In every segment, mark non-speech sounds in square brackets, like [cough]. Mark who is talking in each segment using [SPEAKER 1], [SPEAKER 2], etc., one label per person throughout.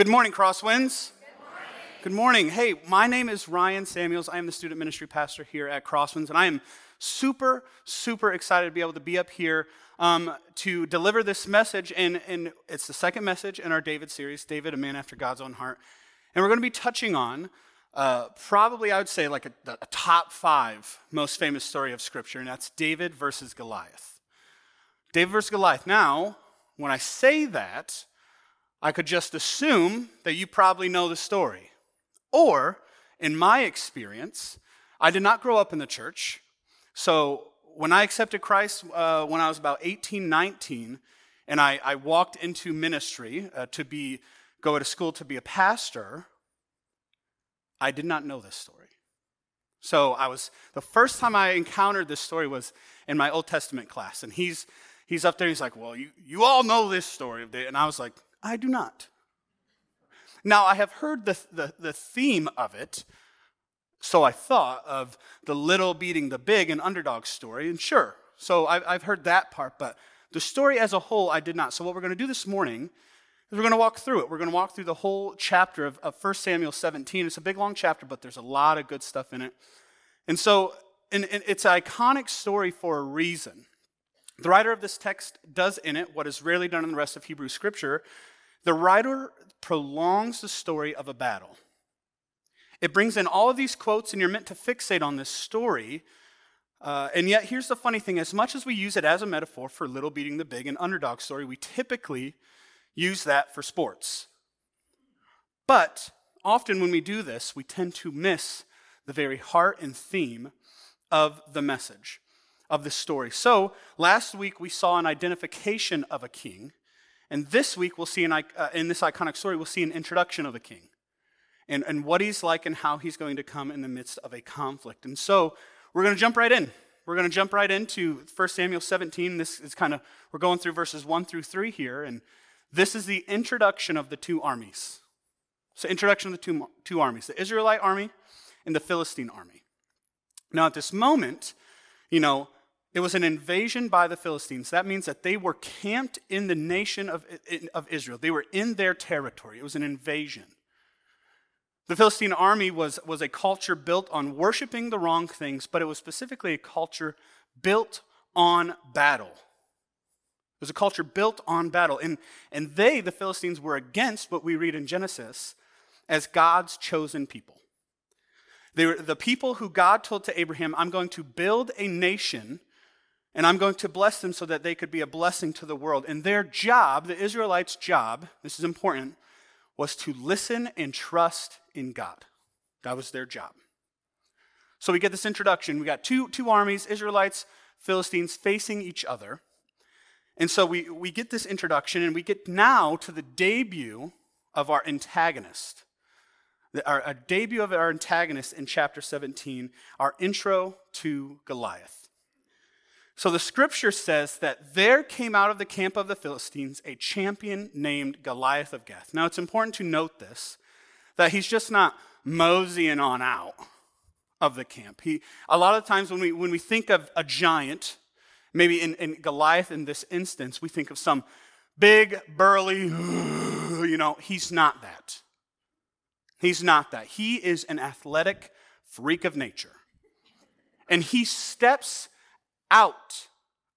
[SPEAKER 1] Good morning, Crosswinds. Good morning. Hey, my name is Ryan Samuels. I am the student ministry pastor here at Crosswinds, and I am super, super excited to be able to be up here um, to deliver this message. And, and it's the second message in our David series, David, a man after God's own heart. And we're going to be touching on uh, probably, I would say, like a, a top five most famous story of Scripture, and that's David versus Goliath. David versus Goliath. Now, when I say that, I could just assume that you probably know the story. Or, in my experience, I did not grow up in the church. So, when I accepted Christ uh, when I was about 18, 19, and I, I walked into ministry uh, to be, go to school to be a pastor, I did not know this story. So I was, the first time I encountered this story was in my Old Testament class. And he's, he's up there, he's like, well, you, you all know this story. And I was like, I do not. Now, I have heard the, the, the theme of it, so I thought of the little beating the big and underdog story, and sure, so I've, I've heard that part, but the story as a whole, I did not. So, what we're going to do this morning is we're going to walk through it. We're going to walk through the whole chapter of, of 1 Samuel 17. It's a big, long chapter, but there's a lot of good stuff in it. And so, and, and it's an iconic story for a reason. The writer of this text does in it what is rarely done in the rest of Hebrew scripture, the writer prolongs the story of a battle. It brings in all of these quotes, and you're meant to fixate on this story. Uh, and yet, here's the funny thing as much as we use it as a metaphor for little beating the big and underdog story, we typically use that for sports. But often when we do this, we tend to miss the very heart and theme of the message, of the story. So, last week we saw an identification of a king. And this week, we'll see an, uh, in this iconic story, we'll see an introduction of a king and, and what he's like and how he's going to come in the midst of a conflict. And so we're going to jump right in. We're going to jump right into 1 Samuel 17. This is kind of, we're going through verses 1 through 3 here. And this is the introduction of the two armies. So, introduction of the two, two armies the Israelite army and the Philistine army. Now, at this moment, you know, it was an invasion by the Philistines. That means that they were camped in the nation of, of Israel. They were in their territory. It was an invasion. The Philistine army was, was a culture built on worshiping the wrong things, but it was specifically a culture built on battle. It was a culture built on battle. And, and they, the Philistines, were against what we read in Genesis as God's chosen people. They were the people who God told to Abraham, I'm going to build a nation and I'm going to bless them so that they could be a blessing to the world. And their job, the Israelites' job, this is important, was to listen and trust in God. That was their job. So we get this introduction. We got two, two armies, Israelites, Philistines, facing each other. And so we, we get this introduction, and we get now to the debut of our antagonist. The, our, our debut of our antagonist in chapter 17, our intro to Goliath. So the scripture says that there came out of the camp of the Philistines a champion named Goliath of Gath. Now it's important to note this that he's just not moseying on out of the camp. He, a lot of times when we, when we think of a giant, maybe in, in Goliath in this instance, we think of some big, burly, [sighs] you know, he's not that. He's not that. He is an athletic freak of nature. And he steps out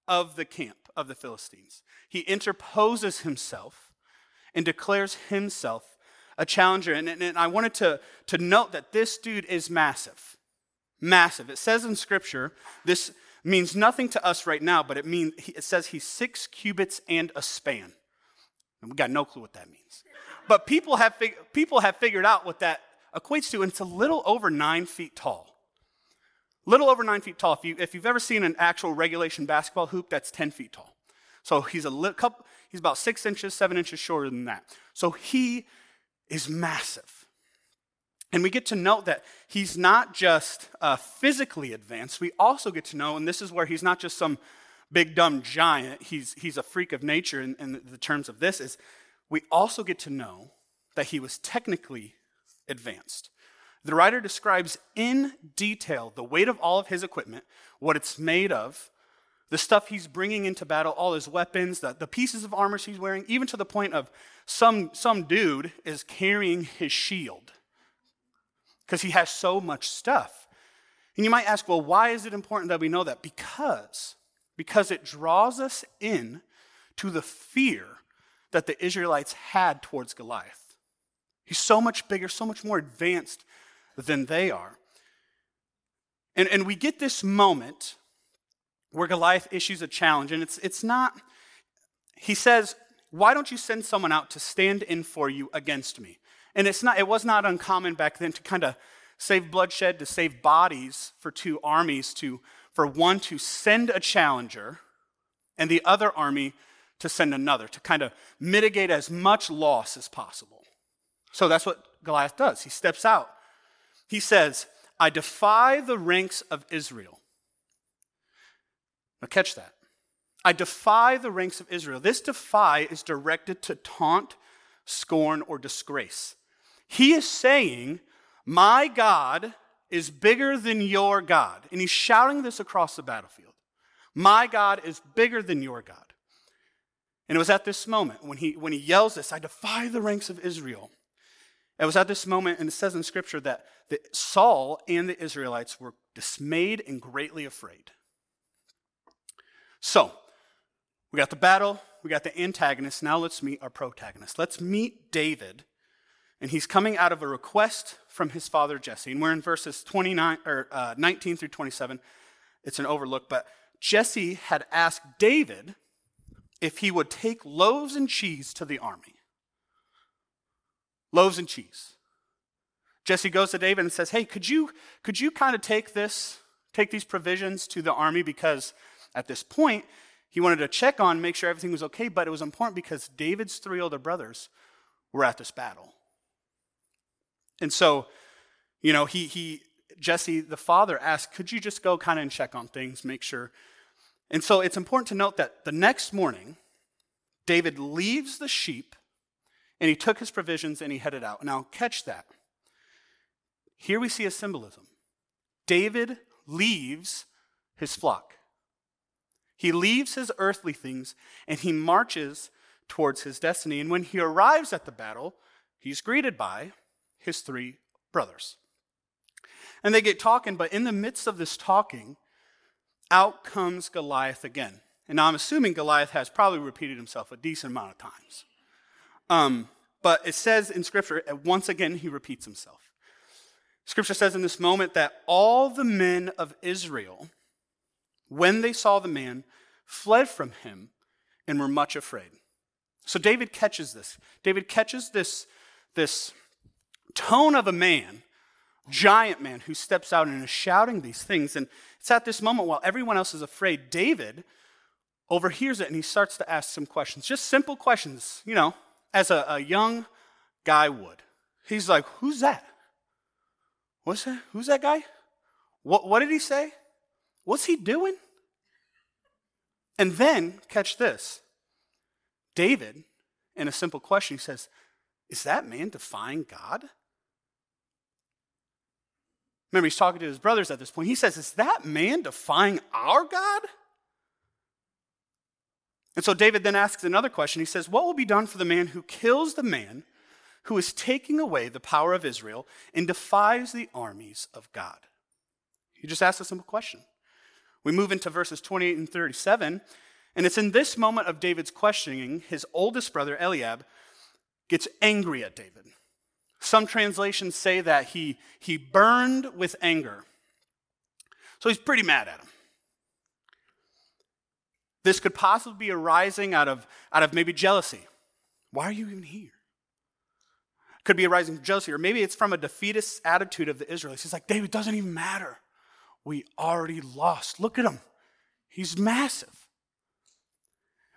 [SPEAKER 1] of the camp of the Philistines. He interposes himself and declares himself a challenger. And, and, and, I wanted to, to note that this dude is massive. Massive. It says in Scripture, this means nothing to us right now, but it, means, it says he's six cubits and a span. And we got no clue what that means. But people have, fig- people have figured out what that equates to, and it's a little over nine feet tall little over nine feet tall. If, you, if you've ever seen an actual regulation basketball hoop, that's 10 feet tall. So he's a couple, he's about six inches, seven inches shorter than that. So he is massive. And we get to note that he's not just uh, physically advanced, we also get to know, and this is where he's not just some big dumb giant, he's, he's a freak of nature in, in the terms of this, is we also get to know that he was technically advanced. The writer describes in detail the weight of all of his equipment, what it's made of, the stuff he's bringing into battle, all his weapons, the, the pieces of armor he's wearing, even to the point of some, some dude is carrying his shield because he has so much stuff. And you might ask, well, why is it important that we know that? Because, because it draws us in to the fear that the Israelites had towards Goliath. He's so much bigger, so much more advanced than they are. And, and we get this moment where Goliath issues a challenge, and it's, it's not, he says, Why don't you send someone out to stand in for you against me? And it's not, it was not uncommon back then to kind of save bloodshed, to save bodies for two armies, to, for one to send a challenger and the other army to send another, to kind of mitigate as much loss as possible. So that's what Goliath does. He steps out. He says, I defy the ranks of Israel. Now, catch that. I defy the ranks of Israel. This defy is directed to taunt, scorn, or disgrace. He is saying, My God is bigger than your God. And he's shouting this across the battlefield. My God is bigger than your God. And it was at this moment when he, when he yells this, I defy the ranks of Israel. It was at this moment, and it says in Scripture that, that Saul and the Israelites were dismayed and greatly afraid. So, we got the battle, we got the antagonist. Now let's meet our protagonist. Let's meet David. And he's coming out of a request from his father Jesse. And we're in verses 29 or uh, 19 through 27. It's an overlook, but Jesse had asked David if he would take loaves and cheese to the army. Loaves and cheese. Jesse goes to David and says, Hey, could you, could you kind of take this, take these provisions to the army? Because at this point, he wanted to check on, make sure everything was okay, but it was important because David's three older brothers were at this battle. And so, you know, he, he Jesse, the father, asked, Could you just go kind of and check on things, make sure? And so it's important to note that the next morning, David leaves the sheep and he took his provisions and he headed out. Now, catch that. Here we see a symbolism. David leaves his flock. He leaves his earthly things and he marches towards his destiny. And when he arrives at the battle, he's greeted by his three brothers. And they get talking, but in the midst of this talking, out comes Goliath again. And I'm assuming Goliath has probably repeated himself a decent amount of times. Um, but it says in Scripture, once again, he repeats himself. Scripture says in this moment that all the men of Israel when they saw the man, fled from him and were much afraid. So David catches this. David catches this, this tone of a man, giant man, who steps out and is shouting these things. And it's at this moment while everyone else is afraid, David overhears it and he starts to ask some questions, just simple questions, you know, as a, a young guy would. He's like, Who's that? What's that? Who's that guy? What, what did he say? What's he doing? And then, catch this David, in a simple question, he says, Is that man defying God? Remember, he's talking to his brothers at this point. He says, Is that man defying our God? And so David then asks another question. He says, What will be done for the man who kills the man who is taking away the power of Israel and defies the armies of God? He just asks a simple question. We move into verses 28 and 37, and it's in this moment of David's questioning, his oldest brother, Eliab, gets angry at David. Some translations say that he, he burned with anger. So he's pretty mad at him. This could possibly be arising out of, out of maybe jealousy. Why are you even here? Could be arising from jealousy, or maybe it's from a defeatist attitude of the Israelites. He's like, David, doesn't even matter. We already lost. Look at him. He's massive.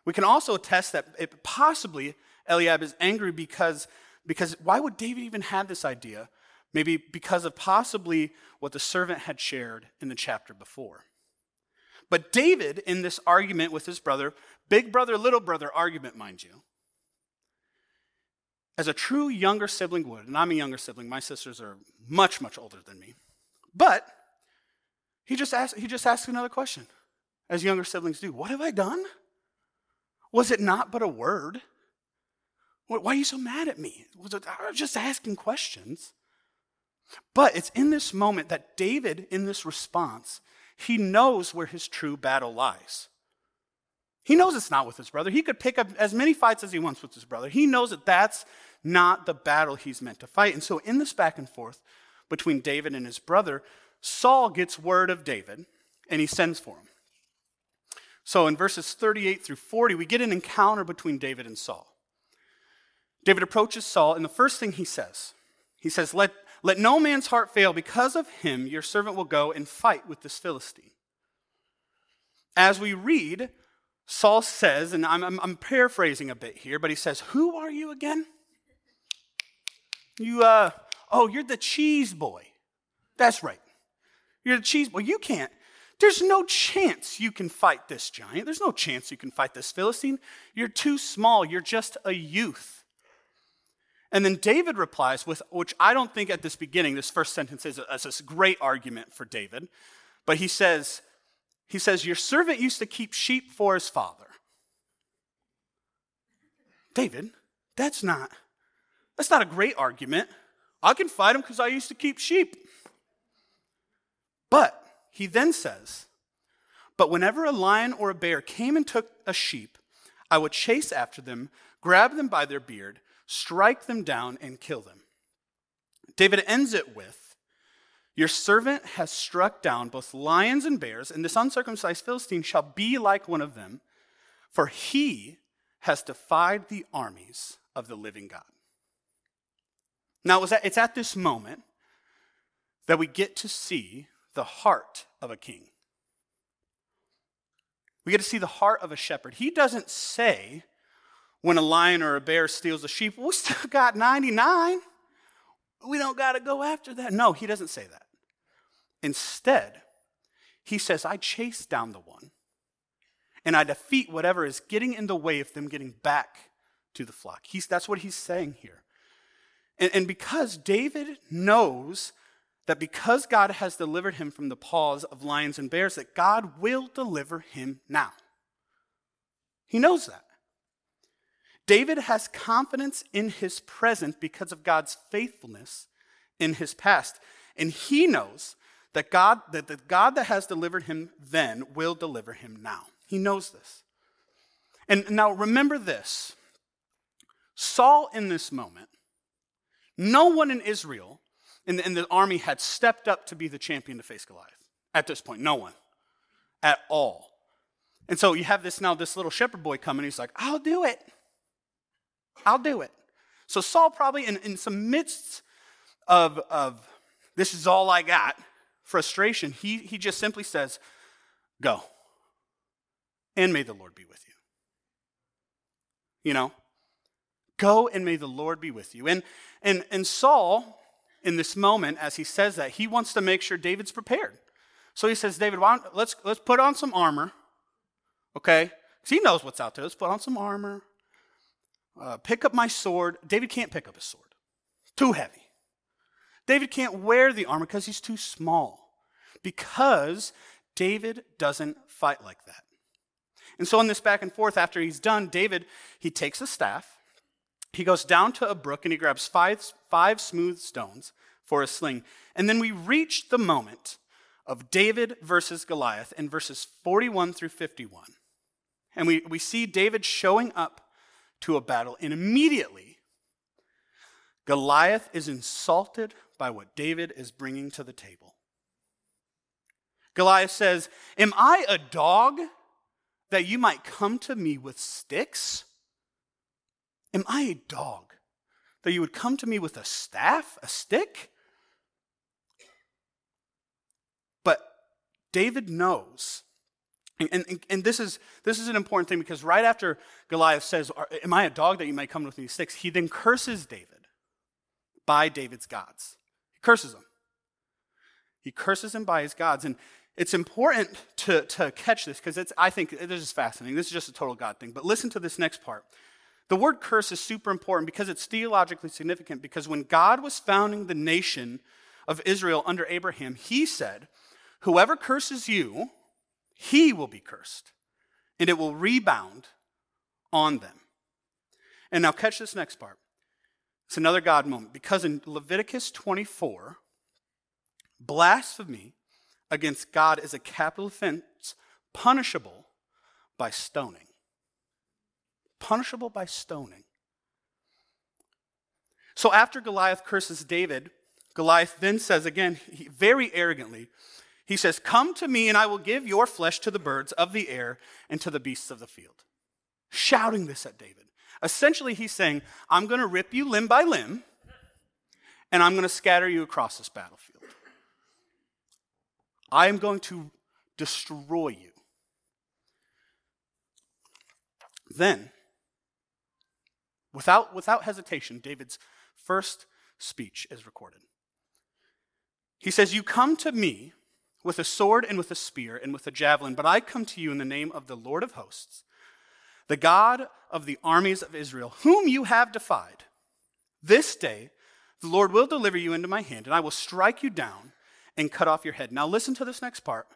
[SPEAKER 1] We can also attest that it, possibly Eliab is angry because, because why would David even have this idea? Maybe because of possibly what the servant had shared in the chapter before. But David, in this argument with his brother, big brother, little brother argument, mind you, as a true younger sibling would, and I'm a younger sibling, my sisters are much, much older than me, but he just asked, he just asked another question. as younger siblings do. What have I done? Was it not but a word? Why are you so mad at me? Was it, I was just asking questions. But it's in this moment that David, in this response, he knows where his true battle lies. He knows it's not with his brother. He could pick up as many fights as he wants with his brother. He knows that that's not the battle he's meant to fight. And so, in this back and forth between David and his brother, Saul gets word of David and he sends for him. So, in verses 38 through 40, we get an encounter between David and Saul. David approaches Saul, and the first thing he says, he says, Let, let no man's heart fail. Because of him, your servant will go and fight with this Philistine. As we read, Saul says, and I'm, I'm, I'm paraphrasing a bit here, but he says, Who are you again? You, uh, oh, you're the cheese boy. That's right. You're the cheese boy. You can't. There's no chance you can fight this giant. There's no chance you can fight this Philistine. You're too small. You're just a youth. And then David replies with, which I don't think at this beginning, this first sentence is a, is a great argument for David, but he says, he says, Your servant used to keep sheep for his father. David, that's not, that's not a great argument. I can fight him because I used to keep sheep. But he then says, But whenever a lion or a bear came and took a sheep, I would chase after them, grab them by their beard, strike them down, and kill them. David ends it with Your servant has struck down both lions and bears, and this uncircumcised Philistine shall be like one of them, for he has defied the armies of the living God. Now, it's at this moment that we get to see the heart of a king. We get to see the heart of a shepherd. He doesn't say, when a lion or a bear steals a sheep, we still [laughs] got 99. We don't got to go after that. No, he doesn't say that. Instead, he says, I chase down the one and I defeat whatever is getting in the way of them getting back to the flock. He's, that's what he's saying here. And, and because David knows that because God has delivered him from the paws of lions and bears, that God will deliver him now. He knows that. David has confidence in his present because of God's faithfulness in his past. And he knows that God, that the God that has delivered him then will deliver him now. He knows this. And now remember this Saul, in this moment, no one in Israel in the, in the army had stepped up to be the champion to face Goliath. At this point, no one at all. And so you have this now, this little shepherd boy coming. He's like, I'll do it. I'll do it. So Saul probably in, in some midst of, of this is all I got, frustration, he, he just simply says, Go. And may the Lord be with you. You know? Go and may the Lord be with you. And and and Saul, in this moment, as he says that, he wants to make sure David's prepared. So he says, David, why let's let's put on some armor. Okay? Because he knows what's out there. Let's put on some armor uh, pick up my sword. David can't pick up his sword, too heavy. David can't wear the armor because he's too small, because David doesn't fight like that. And so, in this back and forth, after he's done, David, he takes a staff, he goes down to a brook, and he grabs five, five smooth stones for a sling. And then we reach the moment of David versus Goliath in verses 41 through 51. And we, we see David showing up to a battle. And immediately, Goliath is insulted by what David is bringing to the table. Goliath says, Am I a dog that you might come to me with sticks? Am I a dog that you would come to me with a staff, a stick? But David knows and, and, and, this, is, this is an important thing because right after Goliath says, Am I a dog that you might come with me sticks? He then curses David by David's gods. He curses him. He curses him by his gods. And it's important to, to catch this because it's, I think this is fascinating. This is just a total God thing. But listen to this next part. The word curse is super important because it's theologically significant because when God was founding the nation of Israel under Abraham, he said, Whoever curses you, he will be cursed, and it will rebound on them. And now, catch this next part. It's another God moment because in Leviticus 24, blasphemy against God is a capital offense punishable by stoning. Punishable by stoning. So after Goliath curses David, Goliath then says again, very arrogantly, he says, Come to me, and I will give your flesh to the birds of the air and to the beasts of the field. Shouting this at David. Essentially, he's saying, I'm going to rip you limb by limb, and I'm going to scatter you across this battlefield. I am going to destroy you. Then, without, without hesitation, David's first speech is recorded. He says, You come to me with a sword and with a spear and with a javelin, but I come to you in the name of the Lord of hosts, the God of the armies of Israel, whom you have defied. This day the Lord will deliver you into my hand, and I will strike you down and cut off your head. Now, listen to this next part,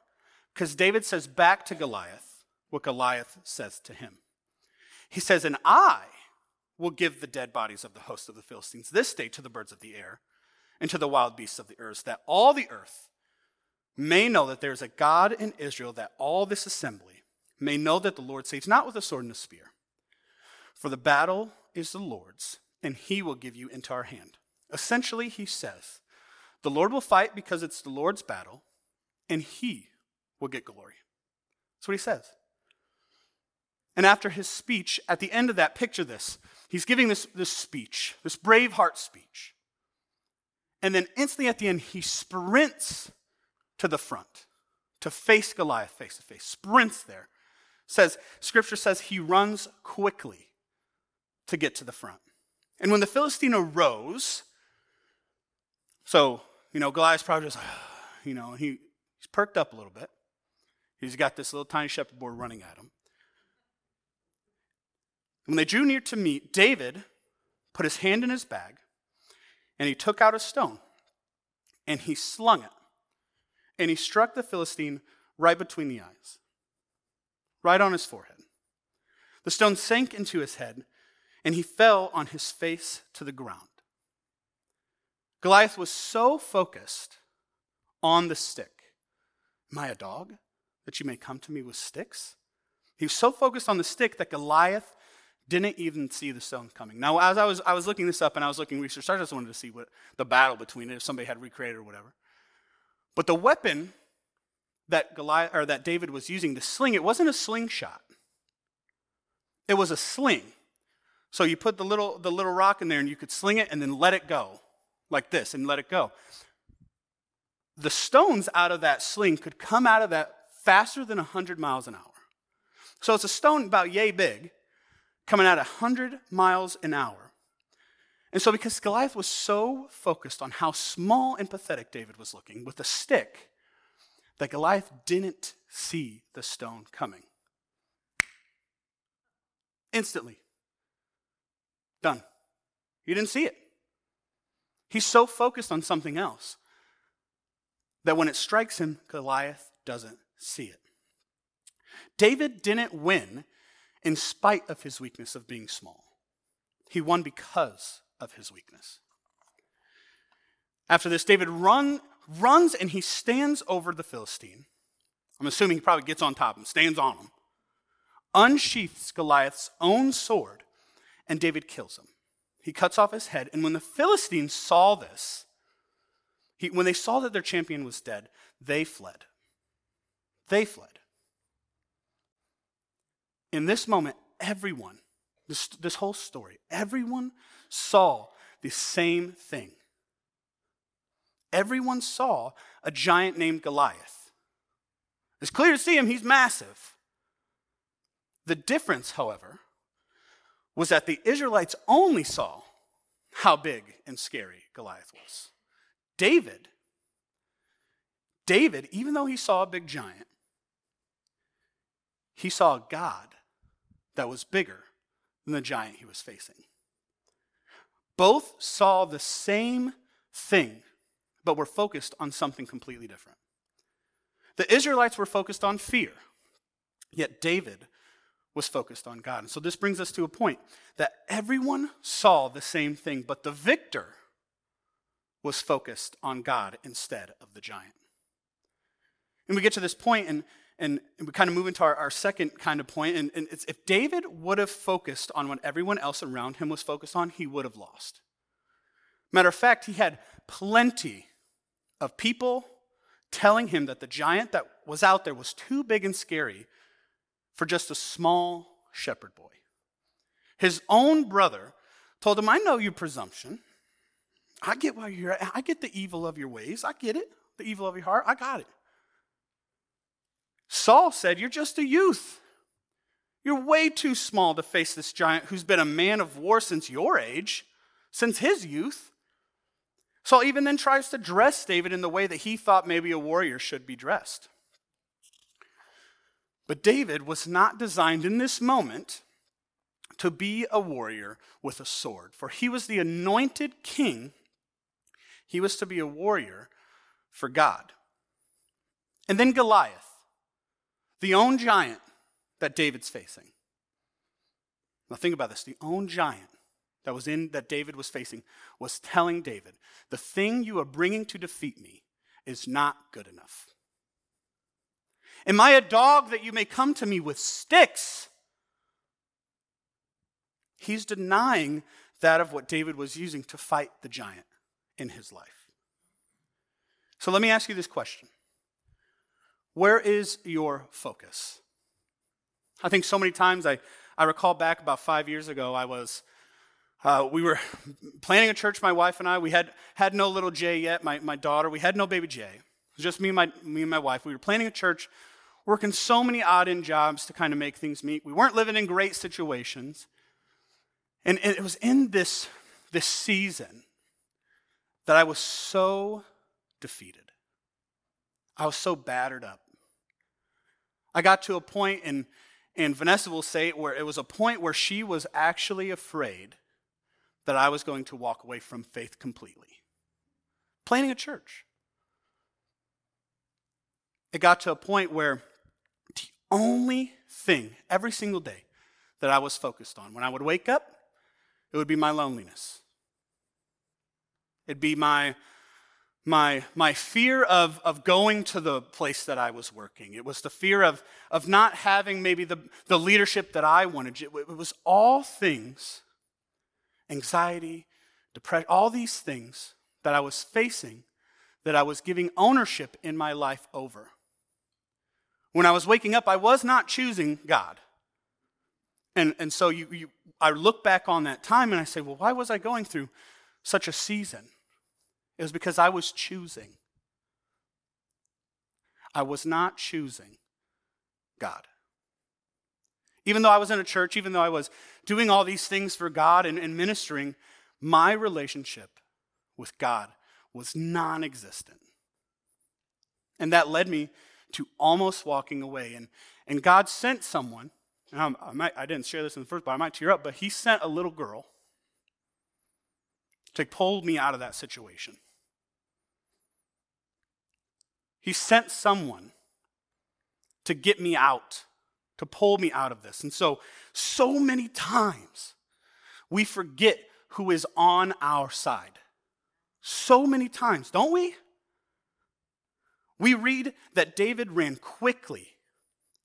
[SPEAKER 1] because David says back to Goliath what Goliath says to him. He says, And I will give the dead bodies of the host of the Philistines this day to the birds of the air and to the wild beasts of the earth, that all the earth may know that there is a God in Israel, that all this assembly may know that the Lord saves not with a sword and a spear. For the battle is the Lord's, and he will give you into our hand. Essentially, he says, the Lord will fight because it's the Lord's battle, and he will get glory. That's what he says. And after his speech, at the end of that, picture this. He's giving this, this speech, this Braveheart speech. And then instantly at the end, he sprints to the front to face Goliath face to face. Sprints there. Says, scripture says he runs quickly to get to the front. And when the Philistine arose, so, you know, Goliath's probably just, [sighs] you know, he, he's perked up a little bit. He's got this little tiny shepherd boy running at him. When they drew near to meet, David put his hand in his bag and he took out a stone and he slung it and he struck the Philistine right between the eyes, right on his forehead. The stone sank into his head and he fell on his face to the ground. Goliath was so focused on the stick. Am I a dog that you may come to me with sticks? He was so focused on the stick that Goliath didn't even see the stone coming. Now, as I was, I was looking this up and I was looking research, I just wanted to see what the battle between it, if somebody had recreated or whatever. But the weapon that Goliath or that David was using, the sling, it wasn't a slingshot. It was a sling. So you put the little, the little rock in there and you could sling it and then let it go like this and let it go. The stones out of that sling could come out of that faster than 100 miles an hour. So it's a stone about yay big coming at 100 miles an hour. And so, because Goliath was so focused on how small and pathetic David was looking with a stick, that Goliath didn't see the stone coming. Instantly. Done. He didn't see it. He's so focused on something else that when it strikes him, Goliath doesn't see it. David didn't win in spite of his weakness of being small. He won because of his weakness. After this, David run, runs and he stands over the Philistine. I'm assuming he probably gets on top of him, stands on him, unsheaths Goliath's own sword, and David kills him. He cuts off his head, and when the Philistines saw this, he, when they saw that their champion was dead, they fled. They fled. In this moment, everyone, this, this whole story, everyone saw the same thing. Everyone saw a giant named Goliath. It's clear to see him, he's massive. The difference, however, was that the Israelites only saw how big and scary Goliath was. David, David, even though he saw a big giant, he saw a God that was bigger than the giant he was facing. Both saw the same thing, but were focused on something completely different. The Israelites were focused on fear. Yet David was focused on God. And so this brings us to a point that everyone saw the same thing, but the victor was focused on God instead of the giant. And we get to this point, and, and, we kind of move into our, our second kind of point, and, and it's if David would have focused on what everyone else around him was focused on, he would have lost. Matter of fact, he had plenty of people telling him that the giant that was out there was too big and scary for just a small shepherd boy. His own brother told him, I know your presumption. I get why you're I get the evil of your ways. I get it. The evil of your heart. I got it. Saul said, You're just a youth. You're way too small to face this giant who's been a man of war since your age, since his youth. Saul even then tries to dress David in the way that he thought maybe a warrior should be dressed. But David was not designed in this moment to be a warrior with a sword, for he was the anointed king. He was to be a warrior for God. And then Goliath, the own giant that David's facing. Now think about this the own giant that was in that David was facing was telling David, "The thing you are bringing to defeat me is not good enough. Am I a dog that you may come to me with sticks? He's denying that of what David was using to fight the giant in his life. So let me ask you this question Where is your focus? I think so many times I, I recall back about five years ago, I was. Uh, we were [laughs] planning a church, my wife and I. We had, had no little Jay yet, my, my daughter. We had no baby Jay. It was just me and, my, me and my wife. We were planning a church working so many odd end jobs to kind of make things meet. We weren't living in great situations. And, and it was in this, this season that I was so defeated. I was so battered up. I got to a point, and, and Vanessa will say it, where it was a point where she was actually afraid that I was going to walk away from faith completely. Planning a church. It got to a point where the only thing every single day that I was focused on. When I would wake up, it would be my loneliness. It'd be my my, my fear of, of going to the place that I was working. It was the fear of, of not having maybe the, the leadership that I wanted. It, was all things anxiety, depression, all these things that I was facing that I was giving ownership in my life over. When I was waking up, I was not choosing God. And, and so you, you, I look back on that time and I say, well, why was I going through such a season? It was because I was choosing. I was not choosing God. Even though I was in a church, even though I was doing all these things for God and, and ministering, my relationship with God was non existent. And that led me to almost walking away. And, and God sent someone, and I, might, I didn't share this in the first, but I might tear up, but He sent a little girl to pull me out of that situation. He sent someone to get me out, to pull me out of this. And so, so many times we forget who is on our side. So many times, don't we? We read that David ran quickly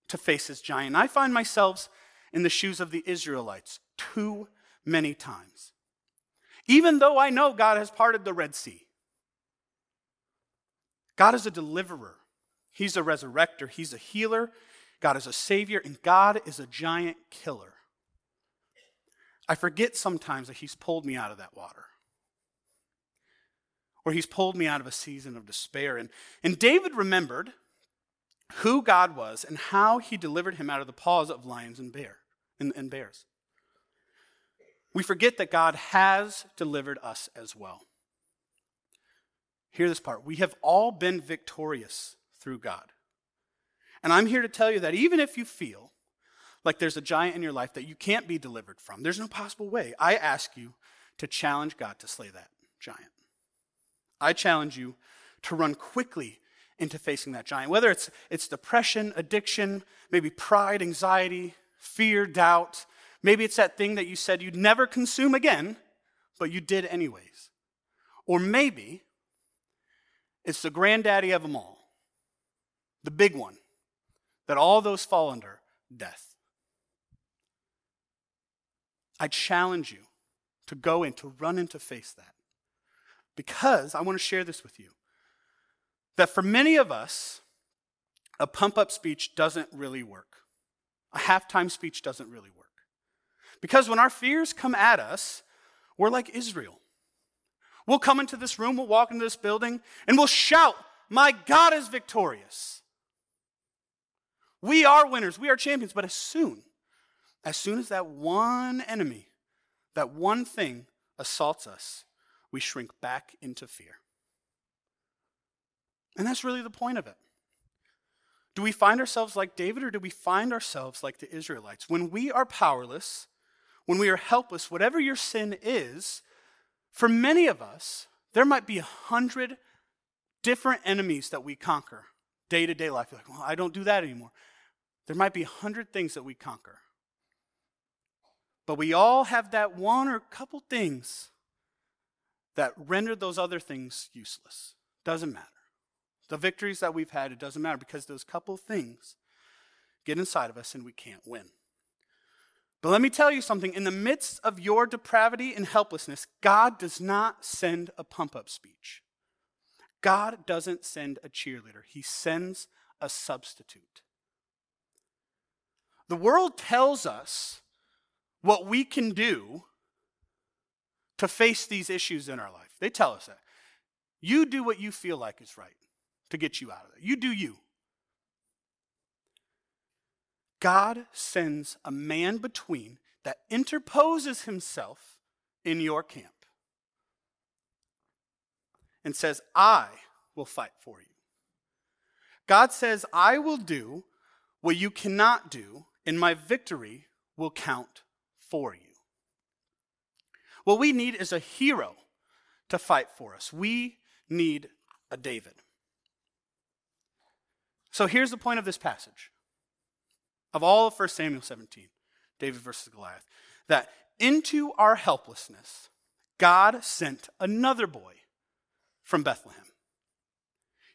[SPEAKER 1] to face his giant. I find myself in the shoes of the Israelites too many times. Even though I know God has parted the Red Sea, God is a deliverer, He's a resurrector, He's a healer, God is a savior, and God is a giant killer. I forget sometimes that He's pulled me out of that water Or he's pulled me out of a season of despair. And, and David remembered who God was and how he delivered him out of the paws of lions and, bear, and, and bears. We forget that God has delivered us as well. Hear this part. We have all been victorious through God. And I'm here to tell you that even if you feel like there's a giant in your life that you can't be delivered from, there's no possible way. I ask you to challenge God to slay that giant. I challenge you to run quickly into facing that giant. Whether it's, it's depression, addiction, maybe pride, anxiety, fear, doubt. Maybe it's that thing that you said you'd never consume again, but you did anyways. Or maybe it's the granddaddy of them all, the big one, that all those fall under death. I challenge you to go in, to run in to face that. Because I want to share this with you that for many of us, a pump up speech doesn't really work. A halftime speech doesn't really work. Because when our fears come at us, we're like Israel. We'll come into this room, we'll walk into this building, and we'll shout, My God is victorious. We are winners, we are champions. But as soon, as soon as that one enemy, that one thing assaults us, we shrink back into fear. And that's really the point of it. Do we find ourselves like David or do we find ourselves like the Israelites? When we are powerless, when we are helpless, whatever your sin is, for many of us, there might be a hundred different enemies that we conquer day to day life. You're like, well, I don't do that anymore. There might be a hundred things that we conquer. But we all have that one or couple things that render those other things useless. Doesn't matter. The victories that we've had, it doesn't matter because those couple things get inside of us and we can't win. But let me tell you something in the midst of your depravity and helplessness, God does not send a pump up speech. God doesn't send a cheerleader, He sends a substitute. The world tells us what we can do to face these issues in our life. They tell us that. You do what you feel like is right to get you out of it. You do you. God sends a man between that interposes himself in your camp and says, I will fight for you. God says, I will do what you cannot do, and my victory will count for you. What we need is a hero to fight for us. We need a David. So here's the point of this passage of all of 1 Samuel 17, David versus Goliath, that into our helplessness, God sent another boy from Bethlehem.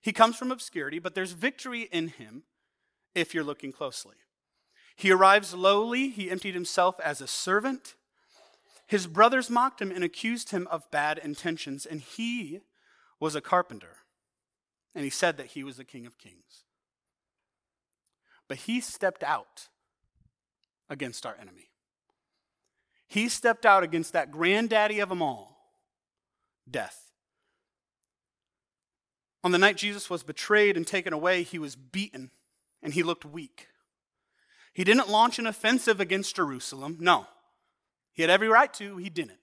[SPEAKER 1] He comes from obscurity, but there's victory in him if you're looking closely. He arrives lowly, he emptied himself as a servant. His brothers mocked him and accused him of bad intentions, and he was a carpenter. And he said that he was the king of kings. But he stepped out against our enemy. He stepped out against that granddaddy of them all, death. On the night Jesus was betrayed and taken away, he was beaten and he looked weak. He didn't launch an offensive against Jerusalem. No. He had every right to, he didn't.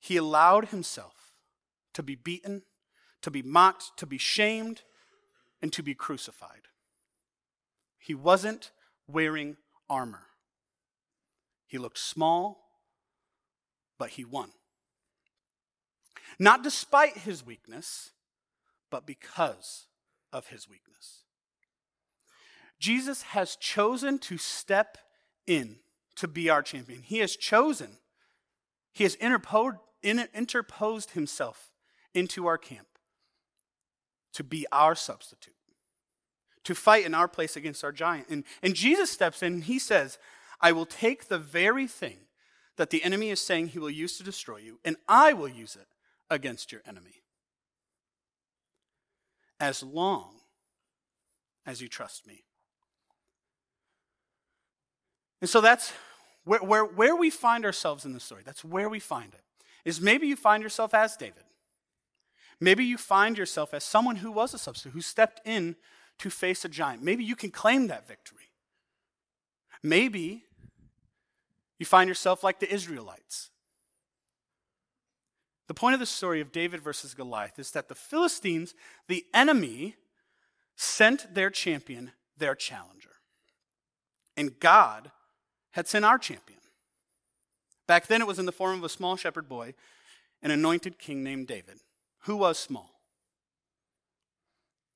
[SPEAKER 1] He allowed himself to be beaten, to be mocked, to be shamed, and to be crucified. He wasn't wearing armor. He looked small, but he won. Not despite his weakness, but because of his weakness. Jesus has chosen to step in to be our champion. He has chosen, he has interposed, himself into our camp to be our substitute to fight in our place against our giant. And, and Jesus steps in and he says, I will take the very thing that the enemy is saying he will use to destroy you, and I will use it against your enemy. As long as you trust me. And so that's where, where, where we find ourselves in the story. That's where we find it. Is maybe you find yourself as David. Maybe you find yourself as someone who was a substitute, who stepped in to face a giant. Maybe you can claim that victory. Maybe you find yourself like the Israelites. The point of the story of David versus Goliath is that the Philistines, the enemy, sent their champion, their challenger. And God had sent our champion. Back then, it was in the form of a small shepherd boy, an anointed king named David, who was small.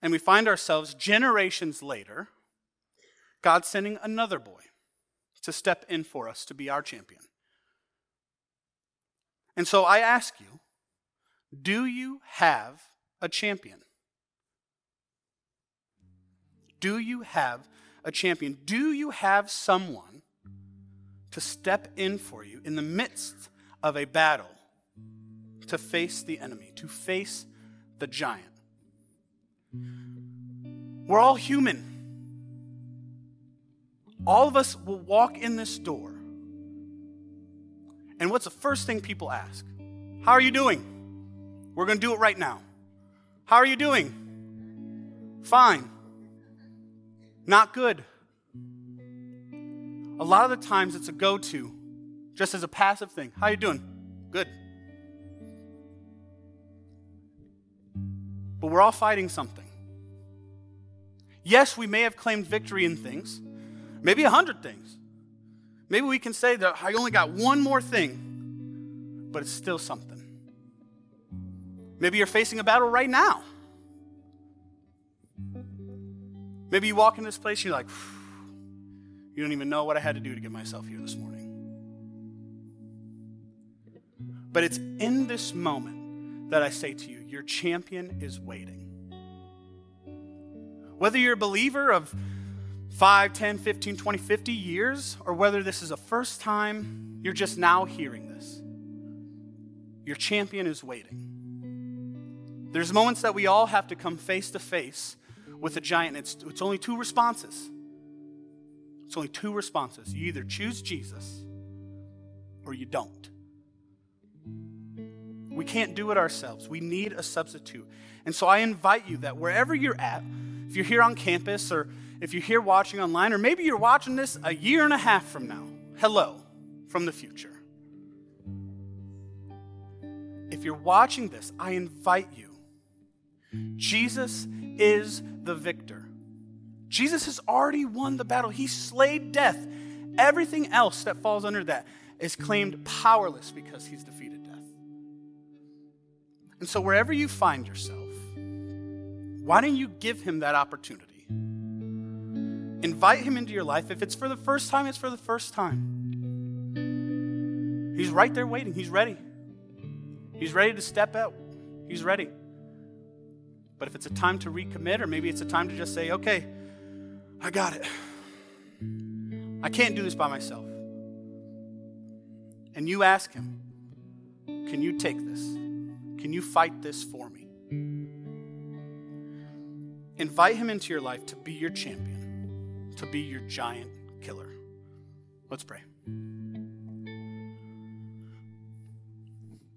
[SPEAKER 1] And we find ourselves generations later, God sending another boy to step in for us to be our champion. And so I ask you, do you have a champion? Do you have a champion? Do you have someone to step in for you in the midst of a battle to face the enemy, to face the giant? We're all human. All of us will walk in this door. And what's the first thing people ask? How are you doing? We're going to do it right now. How are you doing? Fine. Not good. A lot of the times it's a go to, just as a passive thing. How are you doing? Good. But we're all fighting something. Yes, we may have claimed victory in things, maybe a hundred things. Maybe we can say that I only got one more thing, but it's still something. Maybe you're facing a battle right now. Maybe you walk in this place and you're like, you don't even know what I had to do to get myself here this morning. But it's in this moment that I say to you, your champion is waiting. Whether you're a believer of 5, 10, 15, 20, 50 years, or whether this is a first time you're just now hearing this, your champion is waiting. There's moments that we all have to come face to face with a giant. It's, it's only two responses. It's only two responses. You either choose Jesus or you don't. We can't do it ourselves. We need a substitute. And so I invite you that wherever you're at, if you're here on campus or if you're here watching online, or maybe you're watching this a year and a half from now, hello from the future. If you're watching this, I invite you. Jesus is the victor. Jesus has already won the battle. He slayed death. Everything else that falls under that is claimed powerless because he's defeated. And so, wherever you find yourself, why don't you give him that opportunity? Invite him into your life. If it's for the first time, it's for the first time. He's right there waiting. He's ready. He's ready to step out. He's ready. But if it's a time to recommit, or maybe it's a time to just say, okay, I got it. I can't do this by myself. And you ask him, can you take this? Can you fight this for me? Invite him into your life to be your champion, to be your giant killer. Let's pray.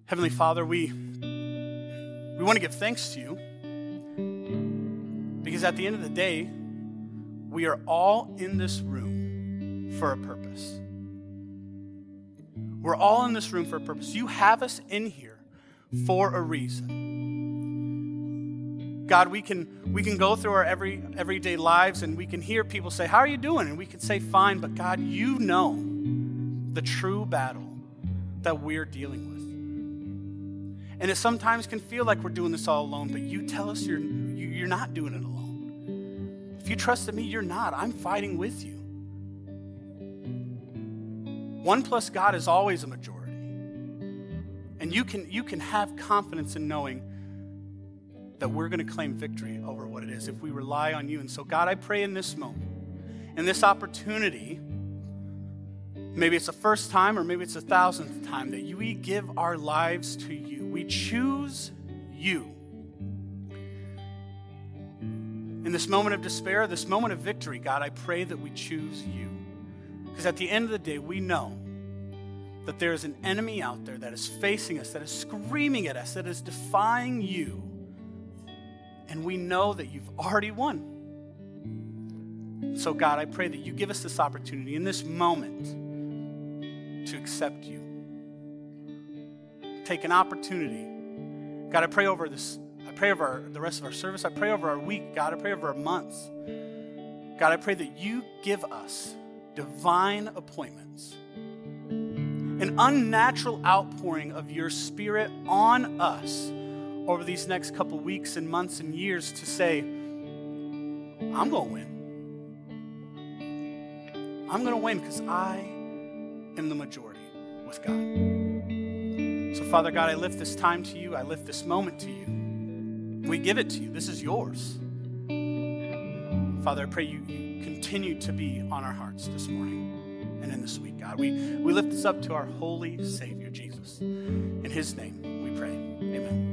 [SPEAKER 1] Heavenly Father, we, we want to give thanks to you because at the end of the day, we are all in this room for a purpose. We're all in this room for a purpose. You have us in here for a reason. God, we can, we can go through our every, everyday lives and we can hear people say, How are you doing? And we can say, Fine, but God, you know the true battle that we're dealing with. And it sometimes can feel like we're doing this all alone, but you tell us you're, you're not doing it alone. If you trust in me, you're not. I'm fighting with you. One plus God is always a majority. And you can, you can have confidence in knowing that we're going to claim victory over what it is if we rely on you. And so, God, I pray in this moment, in this opportunity, maybe it's the first time or maybe it's the thousandth time, that we give our lives to you. We choose you. In this moment of despair, this moment of victory, God, I pray that we choose you. Because at the end of the day, we know that there is an enemy out there that is facing us, that is screaming at us, that is defying you and we know that you've already won. So, God, I pray that you give us this opportunity in this moment to accept you. Take an opportunity. God, I pray over this. I pray over our, the rest of our service. I pray over our week. God, I pray over our months. God, I pray that you give us divine appointments, an unnatural outpouring of your spirit on us over these next couple weeks and months and years to say, I'm going to win. I'm going to win because I am the majority with God. So, Father God, I lift this time to you. I lift this moment to you. We give it to you. This is yours. Father, I pray you, you continue to be on our hearts this morning and in this week, God. We, we lift this up to our holy Savior, Jesus. In his name we pray. Amen.